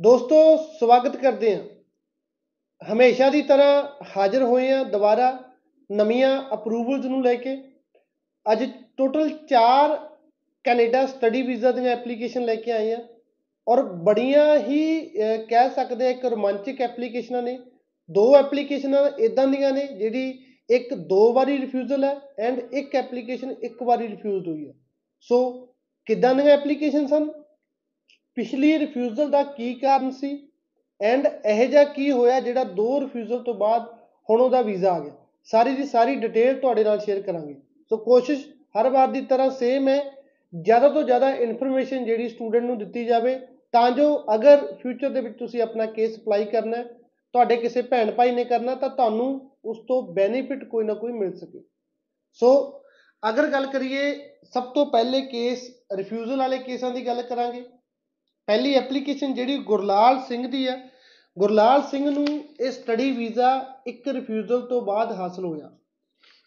ਦੋਸਤੋ ਸਵਾਗਤ ਕਰਦੇ ਹਾਂ। ਹਮੇਸ਼ਾ ਦੀ ਤਰ੍ਹਾਂ ਹਾਜ਼ਰ ਹੋਏ ਹਾਂ ਦੁਬਾਰਾ ਨਵੀਆਂ ਅਪਰੂਵਲਸ ਨੂੰ ਲੈ ਕੇ। ਅੱਜ ਟੋਟਲ 4 ਕੈਨੇਡਾ ਸਟੱਡੀ ਵੀਜ਼ਾ ਦੀਆਂ ਐਪਲੀਕੇਸ਼ਨ ਲੈ ਕੇ ਆਏ ਹਾਂ। ਔਰ ਬੜੀਆਂ ਹੀ ਅਹ, ਕਹਿ ਸਕਦੇ ਹਾਂ ਇੱਕ ਰੋਮਾਂਚਕ ਐਪਲੀਕੇਸ਼ਨਾਂ ਨੇ। ਦੋ ਐਪਲੀਕੇਸ਼ਨਾਂ ਇਦਾਂ ਦੀਆਂ ਨੇ ਜਿਹੜੀ ਇੱਕ ਦੋ ਵਾਰੀ ਰਿਫਿਊਜ਼ਲ ਹੈ ਐਂਡ ਇੱਕ ਐਪਲੀਕੇਸ਼ਨ ਇੱਕ ਵਾਰੀ ਰਿਫਿਊਜ਼ਡ ਹੋਈ ਹੈ। ਸੋ ਕਿੱਦਾਂ ਦੀਆਂ ਐਪਲੀਕੇਸ਼ਨ ਸਨ? ਪਿਛਲੀ ਰਿਫਿਊਜ਼ਲ ਦਾ ਕੀ ਕਾਰਨ ਸੀ? ਐਂਡ ਇਹ ਜਿਹਾ ਕੀ ਹੋਇਆ ਜਿਹੜਾ ਦੋ ਰਿਫਿਊਜ਼ਲ ਤੋਂ ਬਾਅਦ ਹੁਣ ਉਹਦਾ ਵੀਜ਼ਾ ਆ ਗਿਆ? ਸਾਰੀ ਦੀ ਸਾਰੀ ਡਿਟੇਲ ਤੁਹਾਡੇ ਨਾਲ ਸ਼ੇਅਰ ਕਰਾਂਗੇ। ਸੋ ਕੋਸ਼ਿਸ਼ ਹਰ ਵਾਰ ਦੀ ਤਰ੍ਹਾਂ ਸੇਮ ਹੈ। ਜ਼ਿਆਦਾ ਤੋਂ ਜ਼ਿਆਦਾ ਇਨਫੋਰਮੇਸ਼ਨ ਜਿਹੜੀ ਸਟੂਡੈਂਟ ਨੂੰ ਦਿੱਤੀ ਜਾਵੇ, ਤਾਂ ਜੋ ਅਗਰ ਫਿਊਚਰ ਦੇ ਵਿੱਚ ਤੁਸੀਂ ਆਪਣਾ ਕੇਸ ਅਪਲਾਈ ਕਰਨਾ ਹੈ, ਤੁਹਾਡੇ ਕਿਸੇ ਭੈਣ ਭਾਈ ਨੇ ਕਰਨਾ, ਤਾਂ ਤੁਹਾਨੂੰ ਉਸ ਤੋਂ ਬੈਨੀਫਿਟ ਕੋਈ ਨਾ ਕੋਈ ਮਿਲ ਸਕੇ। ਸੋ ਅਗਰ ਗੱਲ ਕਰੀਏ, ਸਭ ਤੋਂ ਪਹਿਲੇ ਕੇਸ ਰਿਫਿਊਜ਼ਲ ਵਾਲੇ ਕੇਸਾਂ ਦੀ ਗੱਲ ਕਰਾਂਗੇ। ਪਹਿਲੀ ਐਪਲੀਕੇਸ਼ਨ ਜਿਹੜੀ ਗੁਰਲਾਲ ਸਿੰਘ ਦੀ ਹੈ। ਗੁਰਲਾਲ ਸਿੰਘ ਨੂੰ ਇਹ ਸਟੱਡੀ ਵੀਜ਼ਾ ਇੱਕ ਰਿਫਿਊਜ਼ਲ ਤੋਂ ਬਾਅਦ ਹਾਸਲ ਹੋਇਆ।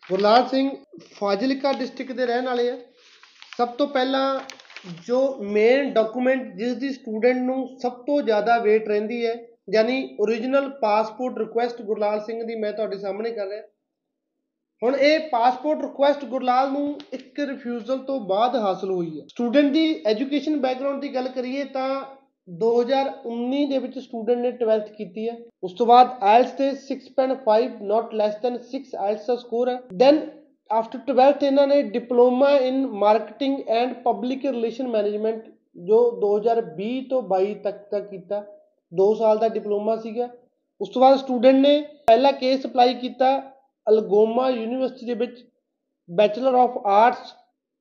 ਗੁਰਲਾਲ ਸਿੰਘ ਫਾਜ਼ਿਲਕਾ ਡਿਸਟ੍ਰਿਕਟ ਦੇ ਰਹਿਣ ਵਾਲੇ ਆ। ਸਭ ਤੋਂ ਪਹਿਲਾਂ ਜੋ ਮੇਨ ਡਾਕੂਮੈਂਟ ਜਿਸ ਦੀ ਸਟੂਡੈਂਟ ਨੂੰ ਸਭ ਤੋਂ ਜ਼ਿਆਦਾ ਵੇਟ ਰਹਿੰਦੀ ਹੈ, ਯਾਨੀ origignal passport request Gurlal Singh ਦੀ ਮੈਂ ਤੁਹਾਡੇ ਸਾਹਮਣੇ ਕਰ ਰਿਹਾ। ਹੁਣ ਇਹ ਪਾਸਪੋਰਟ ਰਿਕੁਐਸਟ ਗੁਰਲਾਲ ਨੂੰ ਇੱਕ ਰਿਫਿਊਜ਼ਲ ਤੋਂ ਬਾਅਦ ਹਾਸਲ ਹੋਈ ਹੈ। ਸਟੂਡੈਂਟ ਦੀ ਐਜੂਕੇਸ਼ਨ ਬੈਕਗ੍ਰਾਉਂਡ ਦੀ ਗੱਲ ਕਰੀਏ ਤਾਂ 2019 ਦੇ ਵਿੱਚ ਸਟੂਡੈਂਟ ਨੇ 12th ਕੀਤੀ ਹੈ। ਉਸ ਤੋਂ ਬਾਅਦ IELTS ਤੇ 6.5 not less than 6 IELTS ਦਾ ਸਕੋਰ ਹੈ। ਦੈਨ ਆਫਟਰ 12th ਇਹਨਾਂ ਨੇ diploma in marketing and public relation management ਜੋ 2020 ਤੋਂ 22 ਤੱਕ ਦਾ ਕੀਤਾ। 2 ਸਾਲ ਦਾ ਡਿਪਲੋਮਾ ਸੀਗਾ। ਉਸ ਤੋਂ ਬਾਅਦ ਸਟੂਡੈਂਟ ਨੇ ਪਹਿਲਾ ਕੇਸ ਅਪਲਾਈ ਕੀਤਾ ਅਲਗੋਮਾ ਯੂਨੀਵਰਸਿਟੀ ਦੇ ਵਿੱਚ bachelor of arts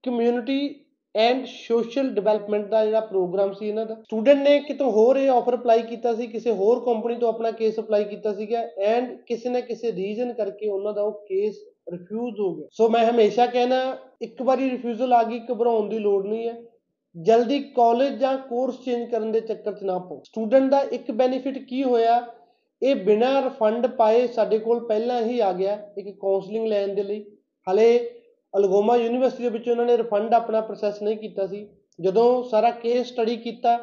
community and social development ਦਾ ਜਿਹੜਾ ਪ੍ਰੋਗਰਾਮ ਸੀ ਇਹਨਾਂ ਦਾ। ਸਟੂਡੈਂਟ ਨੇ ਕਿਤੋਂ ਹੋਰ ਇਹ ਆਫਰ ਅਪਲਾਈ ਕੀਤਾ ਸੀ, ਕਿਸੇ ਹੋਰ ਕੰਪਨੀ ਤੋਂ ਆਪਣਾ ਕੇਸ ਅਪਲਾਈ ਕੀਤਾ ਸੀਗਾ ਐਂਡ ਕਿਸੇ ਨਾ ਕਿਸੇ ਰੀਜ਼ਨ ਕਰਕੇ ਉਹਨਾਂ ਦਾ ਉਹ ਕੇਸ ਰਿਫਿਊਜ਼ ਹੋ ਗਿਆ। ਸੋ ਮੈਂ ਹਮੇਸ਼ਾ ਕਹਿਣਾ, ਇੱਕ ਵਾਰੀ ਰਿਫਿਊਜ਼ਲ ਆ ਗਈ, ਘਬਰਾਉਣ ਦੀ ਲੋੜ ਨਹੀਂ ਹੈ। ਜਲਦੀ ਕਾਲਜ ਜਾਂ ਕੋਰਸ ਚੇਂਜ ਕਰਨ ਦੇ ਚੱਕਰ 'ਚ ਨਾ ਪਾਓ। ਸਟੂਡੈਂਟ ਦਾ ਇੱਕ ਬੈਨੀਫਿਟ ਕੀ ਹੋਇਆ ਇਹ ਬਿਨਾਂ ਰਿਫੰਡ ਪਾਏ ਸਾਡੇ ਕੋਲ ਪਹਿਲਾਂ ਹੀ ਆ ਗਿਆ ਇੱਕ ਕਾਉਂਸਲਿੰਗ ਲੈਣ ਦੇ ਲਈ। ਹਲੇ ਅਲਗੋਮਾ ਯੂਨੀਵਰਸਿਟੀ ਦੇ ਵਿੱਚ ਉਹਨਾਂ ਨੇ ਰਿਫੰਡ ਆਪਣਾ ਪ੍ਰੋਸੈਸ ਨਹੀਂ ਕੀਤਾ ਸੀ। ਜਦੋਂ ਸਾਰਾ ਕੇਸ ਸਟੱਡੀ ਕੀਤਾ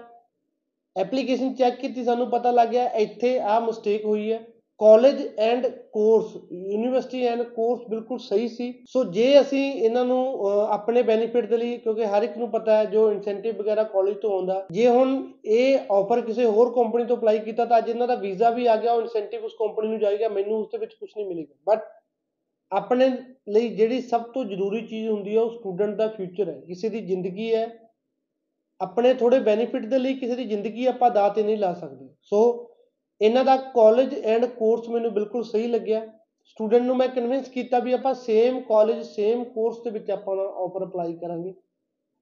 ਐਪਲੀਕੇਸ਼ਨ ਚੈੱਕ ਕੀਤੀ, ਸਾਨੂੰ ਪਤਾ ਲੱਗ ਗਿਆ ਇੱਥੇ ਆ ਮਿਸਟੇਕ ਹੋਈ ਹੈ। College and course university and course ਬਿਲਕੁਲ ਸਹੀ ਸੀ। ਸੋ ਜੇ ਅਸੀਂ ਇਹਨਾਂ ਨੂੰ ਅਹ, ਆਪਣੇ ਬੈਨੀਫਿਟ ਦੇ ਲਈ ਕਿਉਂਕਿ ਹਰ ਇੱਕ ਨੂੰ ਪਤਾ ਹੈ ਜੋ ਇਨਸੈਂਟਿਵ ਵਗੈਰਾ ਕਾਲਜ ਤੋਂ ਆਉਂਦਾ ਜੇ ਹੁਣ ਇਹ ਆਫਰ ਕਿਸੇ ਹੋਰ ਕੰਪਨੀ ਤੋਂ ਅਪਲਾਈ ਕੀਤਾ ਤਾਂ ਅੱਜ ਇਹਨਾਂ ਦਾ ਵੀਜ਼ਾ ਵੀ ਆ ਗਿਆ ਉਹ ਇਨਸੈਂਟਿਵ ਉਸ ਕੰਪਨੀ ਨੂੰ ਜਾਏਗਾ ਮੈਨੂੰ ਉਸ ਦੇ ਵਿੱਚ ਕੁਝ ਨਹੀਂ ਮਿਲੇਗਾ। ਬਟ ਆਪਣੇ ਲਈ ਜਿਹੜੀ ਸਭ ਤੋਂ ਜ਼ਰੂਰੀ ਚੀਜ਼ ਹੁੰਦੀ ਹੈ ਉਹ ਸਟੂਡੈਂਟ ਦਾ ਫਿਊਚਰ ਹੈ। ਕਿਸੇ ਦੀ ਜ਼ਿੰਦਗੀ ਹੈ ਆਪਣੇ ਥੋੜੇ ਬੈਨੀਫਿਟ ਦੇ ਲਈ ਕਿਸੇ ਦੀ ਜ਼ਿੰਦਗੀ ਆਪਾਂ ਦਾਅ ਤੇ ਨਹੀਂ ਲਾ ਸਕਦੇ। ਸੋ ਇਹਨਾਂ ਦਾ ਕਾਲਜ ਐਂਡ ਕੋਰਸ ਮੈਨੂੰ ਬਿਲਕੁਲ ਸਹੀ ਲੱਗਿਆ। ਸਟੂਡੈਂਟ ਨੂੰ ਮੈਂ ਕਨਵਿੰਸ ਕੀਤਾ ਵੀ ਆਪਾਂ ਸੇਮ ਕਾਲਜ ਸੇਮ ਕੋਰਸ ਦੇ ਵਿੱਚ ਆਪਾਂ ਆਫਰ ਅਪਲਾਈ ਕਰਾਂਗੇ।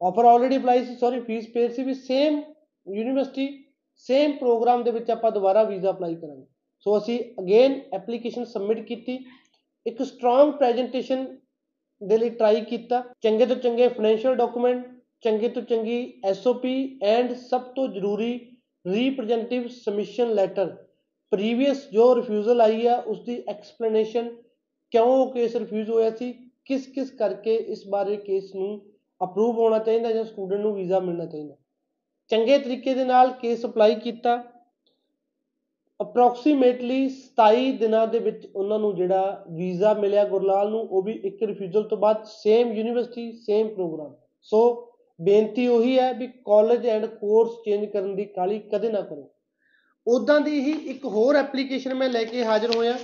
ਆਫਰ ਆਲਰੇਡੀ ਅਪਲਾਈ ਸੀ ਸੌਰੀ ਫੀਸ ਪੇਡ ਸੀ ਵੀ ਸੇਮ ਯੂਨੀਵਰਸਿਟੀ ਸੇਮ ਪ੍ਰੋਗਰਾਮ ਦੇ ਵਿੱਚ ਆਪਾਂ ਦੁਬਾਰਾ ਵੀਜ਼ਾ ਅਪਲਾਈ ਕਰਾਂਗੇ। ਸੋ ਅਸੀਂ ਅਗੇਨ ਐਪਲੀਕੇਸ਼ਨ ਸਬਮਿਟ ਕੀਤੀ। ਇੱਕ ਸਟਰੋਂਗ ਪ੍ਰੈਜੈਂਟੇਸ਼ਨ ਦੇ ਲਈ ਟਰਾਈ ਕੀਤਾ। ਚੰਗੇ ਤੋਂ ਚੰਗੇ ਫਾਈਨੈਂਸ਼ੀਅਲ ਡਾਕੂਮੈਂਟ ਚੰਗੇ ਤੋਂ ਚੰਗੀ ਐਸਓਪੀ ਐਂਡ ਸਭ ਤੋਂ ਜ਼ਰੂਰੀ ਰੀਪ੍ਰੈਜ਼ੈਂਟੇਟਿਵ ਸਬਮਿਸ਼ਨ ਲੈਟਰ ਪ੍ਰੀਵੀਅਸ ਜੋ ਰਿਫਿਊਜ਼ਲ ਆਈ ਆ ਉਸ ਦੀ ਐਕਸਪਲੇਨੇਸ਼ਨ ਕਿਉਂ ਉਹ ਕੇਸ ਰਿਫਿਊਜ਼ ਹੋਇਆ ਸੀ, ਕਿਸ ਕਿਸ ਕਰਕੇ ਇਸ ਬਾਰੇ ਕੇਸ ਨੂੰ ਅਪਰੂਵ ਹੋਣਾ ਚਾਹੀਦਾ ਜਾਂ ਸਟੂਡੈਂਟ ਨੂੰ ਵੀਜ਼ਾ ਮਿਲਣਾ ਚਾਹੀਦਾ। ਚੰਗੇ ਤਰੀਕੇ ਦੇ ਨਾਲ ਕੇਸ ਅਪਲਾਈ ਕੀਤਾ। ਅਪਰੋਕਸੀਮੇਟਲੀ 27 ਦਿਨਾਂ ਦੇ ਵਿੱਚ ਉਹਨਾਂ ਨੂੰ ਜਿਹੜਾ ਵੀਜ਼ਾ ਮਿਲਿਆ ਗੁਰਲਾਲ ਨੂੰ, ਉਹ ਵੀ ਇੱਕ ਰਿਫਿਊਜ਼ਲ ਤੋਂ ਬਾਅਦ same university same programme so ਬੇਨਤੀ ਉਹੀ ਹੈ ਵੀ ਕਾਲਜ ਐਂਡ ਕੋਰਸ ਚੇਂਜ ਕਰਨ ਦੀ ਕਾਲੀ ਕਦੇ ਨਾ ਕਰੋ। ਉਦਾਂ ਦੀ ਹੀ ਇੱਕ ਹੋਰ ਐਪਲੀਕੇਸ਼ਨ ਮੈਂ ਲੈ ਕੇ ਹਾਜ਼ਰ ਹੋਇਆ।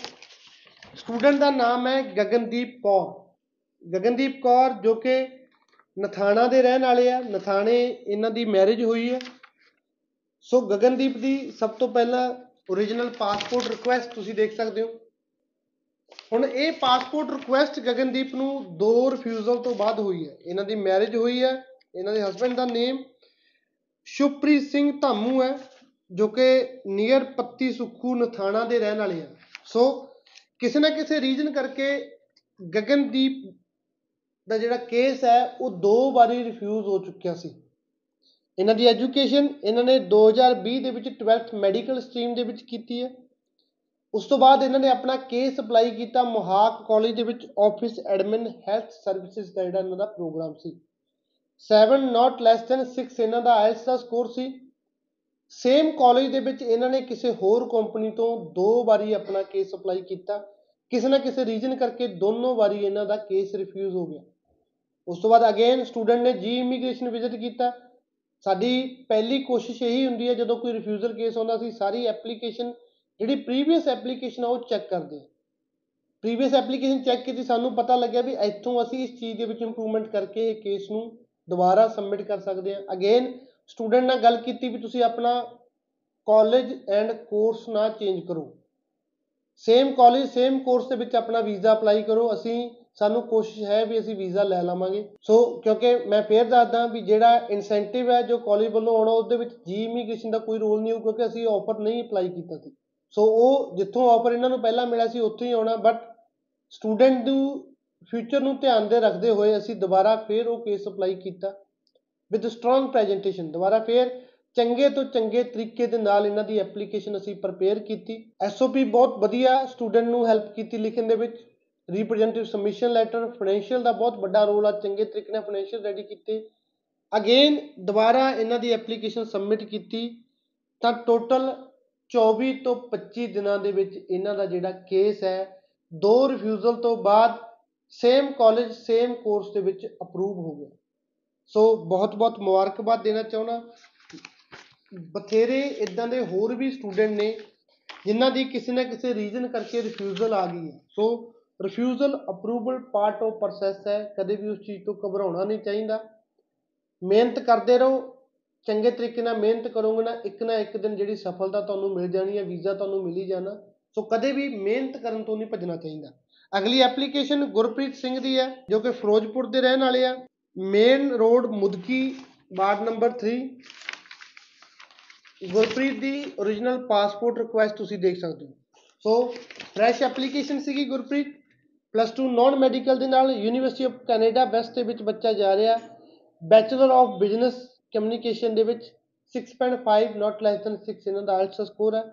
ਸਟੂਡੈਂਟ ਦਾ ਨਾਮ ਹੈ ਗਗਨਦੀਪ ਕੌਰ। ਗਗਨਦੀਪ ਕੌਰ ਜੋ ਕਿ ਨਥਾਣਾ ਦੇ ਰਹਿਣ ਵਾਲੇ ਆ, ਨਥਾਣੇ ਇਹਨਾਂ ਦੀ ਮੈਰਿਜ ਹੋਈ ਹੈ। ਸੋ ਗਗਨਦੀਪ ਦੀ ਸਭ ਤੋਂ ਪਹਿਲਾਂ origignal ਪਾਸਪੋਰਟ ਰਿਕੁਐਸਟ ਤੁਸੀਂ ਦੇਖ ਸਕਦੇ ਹੋ। ਹੁਣ ਇਹ ਪਾਸਪੋਰਟ ਰਿਕੁਐਸਟ ਗਗਨਦੀਪ ਨੂੰ ਦੋ ਰਿਫਿਊਜ਼ਲ ਤੋਂ ਬਾਅਦ ਹੋਈ ਹੈ। ਇਹਨਾਂ ਦੀ ਮੈਰਿਜ ਹੋਈ ਹੈ, ਇਹਨਾਂ ਦੇ ਹਸਬੰਡ ਦਾ ਨੇਮ ਸ਼ੁਭਪ੍ਰੀਤ ਸਿੰਘ ਧਾਮੂ ਹੈ। ਜੋ ਕਿ ਨੀਅਰ ਪੱਤੀ ਸੁੱਖੂ ਨਥਾਣਾ ਦੇ ਰਹਿਣ ਵਾਲੇ ਆ। ਸੋ ਕਿਸੇ ਨਾ ਕਿਸੇ ਰੀਜਨ ਕਰਕੇ ਗਗਨਦੀਪ ਦਾ ਜਿਹੜਾ ਕੇਸ ਹੈ, ਉਹ ਦੋ ਵਾਰੀ ਰਿਫਿਊਜ਼ ਹੋ ਚੁੱਕਿਆ ਸੀ। ਇਹਨਾਂ ਦੀ ਐਜੂਕੇਸ਼ਨ ਇਹਨਾਂ ਨੇ 2020 ਦੇ ਵਿੱਚ 12th ਮੈਡੀਕਲ ਸਟਰੀਮ ਦੇ ਵਿੱਚ ਕੀਤੀ ਹੈ। ਉਸ ਤੋਂ ਬਾਅਦ ਇਹਨਾਂ ਨੇ ਆਪਣਾ ਕੇਸ ਅਪਲਾਈ ਕੀਤਾ ਮੁਹਾਕ ਕਾਲਜ ਦੇ ਵਿੱਚ ਆਫਿਸ ਐਡਮਿਨ ਹੈਲਥ ਸਰਵਿਸਿਜ਼ ਦਾ ਜਿਹੜਾ ਇਹਨਾਂ ਦਾ programme C. 7 not less than 6 ਇਹਨਾਂ ਦਾ ਆਇਲਸ ਦਾ ਸਕੋਰ ਸੀ। ਸੇਮ ਕਾਲਜ ਦੇ ਵਿੱਚ ਇਹਨਾਂ ਨੇ ਕਿਸੇ ਹੋਰ ਕੰਪਨੀ ਤੋਂ ਦੋ ਵਾਰੀ ਆਪਣਾ ਕੇਸ ਅਪਲਾਈ ਕੀਤਾ। ਕਿਸੇ ਨਾ ਕਿਸੇ ਰੀਜ਼ਨ ਕਰਕੇ ਦੋਨੋਂ ਵਾਰੀ ਇਹਨਾਂ ਦਾ ਕੇਸ ਰਿਫਿਊਜ਼ ਹੋ ਗਿਆ। ਉਸ ਤੋਂ ਬਾਅਦ ਅਗੇਨ ਸਟੂਡੈਂਟ ਨੇ ਜੀ ਇਮੀਗ੍ਰੇਸ਼ਨ ਵਿਜ਼ਿਟ ਕੀਤਾ। ਸਾਡੀ ਪਹਿਲੀ ਕੋਸ਼ਿਸ਼ ਇਹੀ ਹੁੰਦੀ ਹੈ, ਜਦੋਂ ਕੋਈ ਰਿਫਿਊਜ਼ਲ ਕੇਸ ਆਉਂਦਾ ਸੀ, ਸਾਰੀ ਐਪਲੀਕੇਸ਼ਨ ਜਿਹੜੀ ਪ੍ਰੀਵੀਅਸ ਐਪਲੀਕੇਸ਼ਨ ਆ, ਉਹ ਚੈੱਕ ਕਰਦੇ ਹਾਂ ਪ੍ਰੀਵੀਅਸ ਐਪਲੀਕੇਸ਼ਨ ਚੈੱਕ ਕੀਤੀ, ਸਾਨੂੰ ਪਤਾ ਲੱਗਿਆ ਵੀ ਇੱਥੋਂ ਅਸੀਂ ਇਸ ਚੀਜ਼ ਦੇ ਵਿੱਚ ਇੰਪਰੂਵਮੈਂਟ ਕਰਕੇ ਇਹ ਕੇਸ ਨੂੰ ਦੁਬਾਰਾ ਸਬਮਿਟ ਕਰ ਸਕਦੇ ਹਾਂ। ਅਗੇਨ ਸਟੂਡੈਂਟ ਨਾਲ ਗੱਲ ਕੀਤੀ ਵੀ ਤੁਸੀਂ ਆਪਣਾ ਕਾਲਜ ਐਂਡ ਕੋਰਸ ਨਾ ਚੇਂਜ ਕਰੋ। ਸੇਮ ਕਾਲਜ ਸੇਮ ਕੋਰਸ ਦੇ ਵਿੱਚ ਆਪਣਾ ਵੀਜ਼ਾ ਅਪਲਾਈ ਕਰੋ। ਅਸੀਂ, ਸਾਨੂੰ ਕੋਸ਼ਿਸ਼ ਹੈ ਵੀ ਅਸੀਂ ਵੀਜ਼ਾ ਲੈ ਲਵਾਂਗੇ। ਸੋ ਕਿਉਂਕਿ ਮੈਂ ਫੇਰ ਦੱਸਦਾ ਵੀ ਜਿਹੜਾ ਇਨਸੈਂਟਿਵ ਹੈ ਜੋ ਕਾਲਜ ਵੱਲੋਂ ਆਉਣਾ, ਉਹਦੇ ਵਿੱਚ ਜੀ ਇਮੀਗ੍ਰੇਸ਼ਨ ਦਾ ਕੋਈ ਰੋਲ ਨਹੀਂ ਹੋਊ, ਕਿਉਂਕਿ ਅਸੀਂ ਆਫਰ ਨਹੀਂ ਅਪਲਾਈ ਕੀਤਾ ਸੀ। ਸੋ ਉਹ ਜਿੱਥੋਂ ਆਫਰ ਇਹਨਾਂ ਨੂੰ ਪਹਿਲਾਂ ਮਿਲਿਆ ਸੀ, ਉੱਥੋਂ ਹੀ ਆਉਣਾ। ਬਟ ਸਟੂਡੈਂਟ ਨੂੰ ਫਿਊਚਰ ਨੂੰ ਧਿਆਨ ਦੇ ਰੱਖਦੇ ਹੋਏ ਅਸੀਂ ਦੁਬਾਰਾ ਫੇਰ ਉਹ ਕੇਸ ਅਪਲਾਈ ਕੀਤਾ। ਵਿਦ ਸਟਰੋਂਗ ਪ੍ਰੈਜੈਂਟੇਸ਼ਨ ਦੁਬਾਰਾ ਫੇਰ ਚੰਗੇ ਤੋਂ ਚੰਗੇ ਤਰੀਕੇ ਦੇ ਨਾਲ ਇਹਨਾਂ ਦੀ ਐਪਲੀਕੇਸ਼ਨ ਅਸੀਂ ਪ੍ਰਪੇਅਰ ਕੀਤੀ। ਐਸਓਪੀ ਬਹੁਤ ਵਧੀਆ ਸਟੂਡੈਂਟ ਨੂੰ ਹੈਲਪ ਕੀਤੀ ਲਿਖਣ ਦੇ ਵਿੱਚ। ਰਿਪਰੈਜ਼ੈਂਟੇਟਿਵ ਸਬਮਿਸ਼ਨ ਲੈਟਰ ਫਾਈਨੈਂਸ਼ੀਅਲ ਦਾ ਬਹੁਤ ਵੱਡਾ ਰੋਲ ਆ, ਚੰਗੇ ਤਰੀਕੇ ਨਾਲ ਫਾਈਨੈਂਸ਼ੀਅਲ ਰੈਡੀ ਕੀਤੇ। ਅਗੇਨ ਦੁਬਾਰਾ ਇਹਨਾਂ ਦੀ ਐਪਲੀਕੇਸ਼ਨ ਸਬਮਿਟ ਕੀਤੀ। ਤਾਂ ਟੋਟਲ 24 ਤੋਂ 25 ਦਿਨਾਂ ਦੇ ਵਿੱਚ ਇਹਨਾਂ ਦਾ ਜਿਹੜਾ ਕੇਸ ਹੈ, ਦੋ ਰਿਫਿਊਜ਼ਲ ਤੋਂ ਬਾਅਦ ਸੇਮ ਕਾਲਜ ਸੇਮ ਕੋਰਸ ਦੇ ਵਿੱਚ ਅਪਰੂਵ ਹੋ ਗਿਆ। ਸੋ ਬਹੁਤ ਬਹੁਤ ਮੁਬਾਰਕਬਾਦ ਦੇਣਾ ਚਾਹੁੰਦਾ। ਬਥੇਰੇ ਇਦਾਂ ਦੇ ਹੋਰ ਵੀ ਸਟੂਡੈਂਟ ਨੇ ਜਿਨ੍ਹਾਂ ਦੀ ਕਿਸੇ ਨਾ ਕਿਸੇ ਰੀਜ਼ਨ ਕਰਕੇ ਰਿਫਿਊਜ਼ਲ ਆ ਗਈ ਹੈ। So refusal approval part of process ਹੈ, ਕਦੇ ਵੀ ਉਸ ਚੀਜ਼ ਤੋਂ ਘਬਰਾਉਣਾ ਨਹੀਂ ਚਾਹੀਦਾ। ਮਿਹਨਤ ਕਰਦੇ ਰਹੋ, ਚੰਗੇ ਤਰੀਕੇ ਨਾਲ ਮਿਹਨਤ ਕਰੋਗੇ ਨਾ, ਇੱਕ ਨਾ ਇੱਕ ਦਿਨ ਜਿਹੜੀ ਸਫਲਤਾ ਤੁਹਾਨੂੰ ਮਿਲ ਜਾਣੀ ਹੈ, ਵੀਜ਼ਾ ਤੁਹਾਨੂੰ ਮਿਲ ਹੀ ਜਾਣਾ। ਸੋ ਕਦੇ ਵੀ ਮਿਹਨਤ ਕਰਨ ਤੋਂ ਨਹੀਂ ਭੱਜਣਾ ਚਾਹੀਦਾ। ਅਗਲੀ ਐਪਲੀਕੇਸ਼ਨ ਗੁਰਪ੍ਰੀਤ ਸਿੰਘ ਦੀ ਹੈ, ਜੋ ਕਿ ਫਿਰੋਜ਼ਪੁਰ ਦੇ ਰਹਿਣ ਵਾਲੇ ਆ। Main road Mudki ward number 3 Gurpreet ਦੀ origignal ਪਾਸਪੋਰਟ ਰਿਕੁਐਸਟ ਤੁਸੀਂ ਦੇਖ ਸਕਦੇ ਹੋ। ਸੋ ਫਰੈਸ਼ ਐਪਲੀਕੇਸ਼ਨ ਸੀਗੀ ਗੁਰਪ੍ਰੀਤ। ਪਲੱਸ 2 ਨਾਨ ਮੈਡੀਕਲ ਦੇ ਨਾਲ ਯੂਨੀਵਰਸਿਟੀ ਆਫ ਕੈਨੇਡਾ ਵੈਸਟ ਦੇ ਵਿੱਚ ਬੱਚਾ ਜਾ ਰਿਹਾ। ਬੈਚਲਰ ਆਫ ਬਿਜ਼ਨਸ ਕਮਿਊਨੀਕੇਸ਼ਨ ਦੇ ਵਿੱਚ 6.5 ਨਾਟ ਲੈਸ ਦੈਨ 6 ਇਹਨਾਂ ਦਾ ਆਇਲਟਸ ਸਕੋਰ ਹੈ।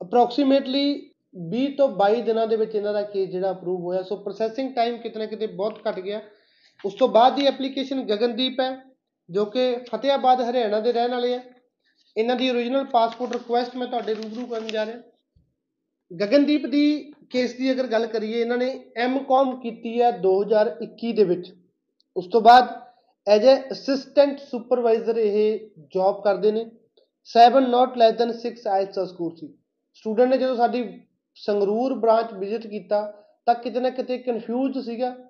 ਅਪਰੋਕਸੀਮੇਟਲੀ 20 ਤੋਂ 22 ਦਿਨਾਂ ਦੇ ਵਿੱਚ ਇਹਨਾਂ ਦਾ ਕੇਸ ਜਿਹੜਾ ਅਪਰੂਵ ਹੋਇਆ। ਸੋ ਪ੍ਰੋਸੈਸਿੰਗ ਟਾਈਮ ਕਿਤੇ ਨਾ ਕਿਤੇ ਬਹੁਤ ਘਟ ਗਿਆ। ਉਸ ਤੋਂ ਬਾਅਦ ਦੀ ਐਪਲੀਕੇਸ਼ਨ ਗਗਨਦੀਪ ਹੈ, ਜੋ ਕਿ ਫਤਿਆਬਾਦ ਹਰਿਆਣਾ ਦੇ ਰਹਿਣ ਵਾਲੇ ਆ ਇਹਨਾਂ ਦੀ origignal ਪਾਸਪੋਰਟ ਰਿਕੁਐਸਟ ਮੈਂ ਤੁਹਾਡੇ ਰੂਬਰੂ ਕਰਨ ਜਾ ਰਿਹਾ। ਗਗਨਦੀਪ ਦੀ ਕੇਸ ਦੀ ਅਗਰ ਗੱਲ ਕਰੀਏ, ਇਹਨਾਂ ਨੇ ਐਮਕਾਮ ਕੀਤੀ ਹੈ 2021 ਦੇ ਵਿੱਚ। ਉਸ ਤੋਂ ਬਾਅਦ ਐਜ ਅ ਅਸਿਸਟੈਂਟ ਸੁਪਰਵਾਈਜ਼ਰ ਇਹ ਜੌਬ ਕਰਦੇ ਨੇ। 7 ਨਾਟ ਲੈਸ ਦੈਨ 6 ਆਇਲਟਸ ਦਾ ਸਕੋਰ ਸੀ। ਸਟੂਡੈਂਟ ਨੇ ਜਦੋਂ ਸਾਡੀ ਸੰਗਰੂਰ ਬ੍ਰਾਂਚ ਵਿਜ਼ਿਟ ਕੀਤਾ, ਤਾਂ ਕਿਤੇ ਨਾ ਕਿਤੇ ਕਨਫਿਊਜ਼ ਸੀਗਾ।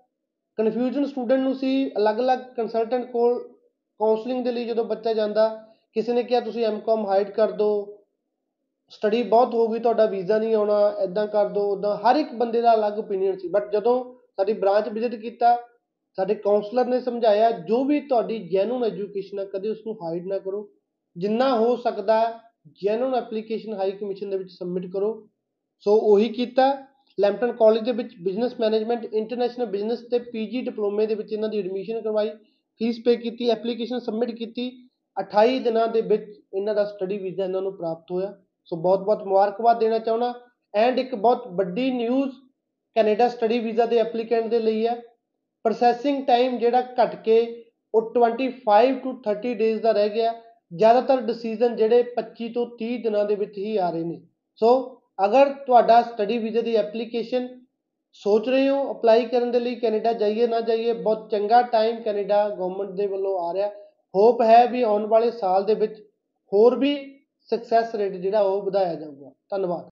ਕਨਫਿਊਜ਼ਨ ਸਟੂਡੈਂਟ ਨੂੰ ਸੀ ਅਲੱਗ-ਅਲੱਗ ਕੰਸਲਟੈਂਟ ਕੋਲ ਕਾਉਂਸਲਿੰਗ ਦੇ ਲਈ ਜਦੋਂ ਬੱਚਾ ਜਾਂਦਾ, ਕਿਸੇ ਨੇ ਕਿਹਾ ਤੁਸੀਂ ਐਮਕਾਮ ਹਾਈਡ ਕਰ ਦਿਓ ਸਟੱਡੀ ਬਹੁਤ ਹੋ ਗਈ, ਤੁਹਾਡਾ ਵੀਜ਼ਾ ਨਹੀਂ ਆਉਣਾ ਐਦਾਂ ਕਰ ਦਿਓ ਉਦਾਂ ਹਰ ਇੱਕ ਬੰਦੇ ਦਾ ਅਲੱਗ ਓਪੀਨੀਅਨ ਸੀ। ਬਟ ਜਦੋਂ ਸਾਡੀ ਬ੍ਰਾਂਚ ਵਿਜ਼ਿਟ ਕੀਤਾ, ਸਾਡੇ ਕਾਉਂਸਲਰ ਨੇ ਸਮਝਾਇਆ, ਜੋ ਵੀ ਤੁਹਾਡੀ ਜੈਨੂਨ ਐਜੂਕੇਸ਼ਨ ਹੈ ਕਦੇ ਉਸ ਨੂੰ ਹਾਈਡ ਨਾ ਕਰੋ। ਜਿੰਨਾ ਹੋ ਸਕਦਾ ਜੈਨੂਨ ਐਪਲੀਕੇਸ਼ਨ ਹਾਈ ਕਮਿਸ਼ਨ ਦੇ ਵਿੱਚ ਸਬਮਿਟ ਕਰੋ। ਸੋ ਉਹੀ ਕੀਤਾ। ਲੈਂਪਟਨ ਕਾਲਜ ਦੇ ਵਿੱਚ ਬਿਜ਼ਨਸ ਮੈਨੇਜਮੈਂਟ, ਇੰਟਰਨੈਸ਼ਨਲ ਬਿਜ਼ਨਸ ਤੇ ਪੀਜੀ ਡਿਪਲੋਮੇ ਦੇ ਵਿੱਚ ਇਹਨਾਂ ਦੀ ਐਡਮਿਸ਼ਨ ਕਰਵਾਈ। ਫੀਸ ਪੇ ਕੀਤੀ, ਐਪਲੀਕੇਸ਼ਨ ਸਬਮਿਟ ਕੀਤੀ। 28 ਦਿਨਾਂ ਦੇ ਵਿੱਚ ਇਹਨਾਂ ਦਾ ਸਟੱਡੀ ਵੀਜ਼ਾ ਇਹਨਾਂ ਨੂੰ ਪ੍ਰਾਪਤ ਹੋਇਆ। ਸੋ ਬਹੁਤ-ਬਹੁਤ ਮੁਬਾਰਕਬਾਦ ਦੇਣਾ ਚਾਹੁੰਦਾ। ਐਂਡ ਇੱਕ ਬਹੁਤ ਵੱਡੀ ਨਿਊਜ਼ ਕੈਨੇਡਾ ਸਟੱਡੀ ਵੀਜ਼ਾ ਦੇ ਐਪਲੀਕੈਂਟ ਦੇ ਲਈ ਹੈ। ਪ੍ਰੋਸੈਸਿੰਗ ਟਾਈਮ ਜਿਹੜਾ ਘਟ ਕੇ ਉਹ 25 ਟੂ 30 ਡੇਜ਼ ਦਾ ਰਹਿ ਗਿਆ। ਜ਼ਿਆਦਾਤਰ ਡਿਸੀਜਨ ਜਿਹੜੇ 25 ਤੋਂ 30 ਦਿਨਾਂ ਦੇ ਵਿੱਚ ਹੀ ਆ ਰਹੇ ਨੇ। ਸੋ ਅਗਰ ਤੁਹਾਡਾ ਸਟੱਡੀ ਵੀਜ਼ੇ ਦੀ ਐਪਲੀਕੇਸ਼ਨ ਸੋਚ ਰਹੇ ਹੋ ਅਪਲਾਈ ਕਰਨ ਦੇ ਲਈ ਕੈਨੇਡਾ ਜਾਈਏ ਨਾ ਜਾਈਏ, ਬਹੁਤ ਚੰਗਾ ਟਾਈਮ ਕੈਨੇਡਾ ਗਵਰਨਮੈਂਟ ਦੇ ਵੱਲੋਂ ਆ ਰਿਹਾ। ਹੋਪ ਹੈ ਵੀ ਆਉਣ ਵਾਲੇ ਸਾਲ ਦੇ ਵਿੱਚ ਹੋਰ ਵੀ ਸਕਸੈਸ ਰੇਟ ਜਿਹੜਾ ਉਹ ਵਧਾਇਆ ਜਾਊਗਾ। ਧੰਨਵਾਦ।